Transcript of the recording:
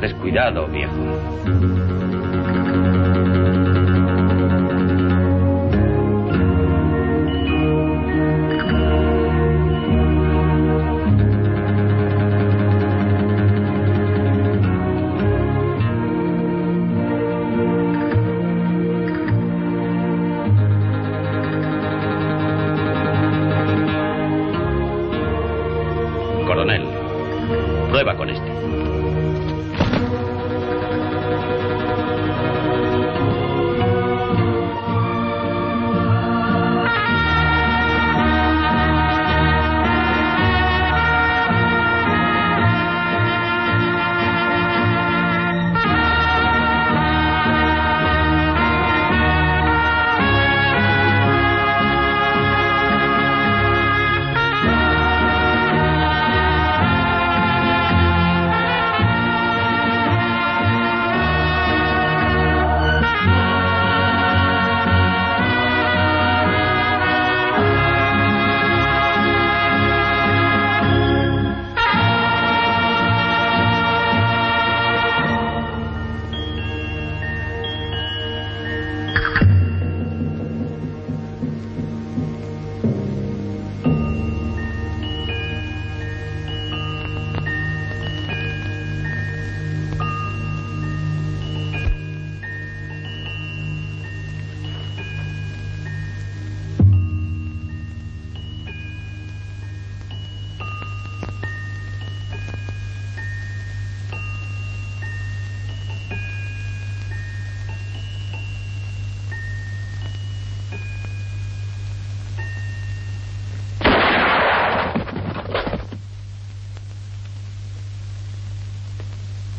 descuidado, viejo. Coronel, prueba con este.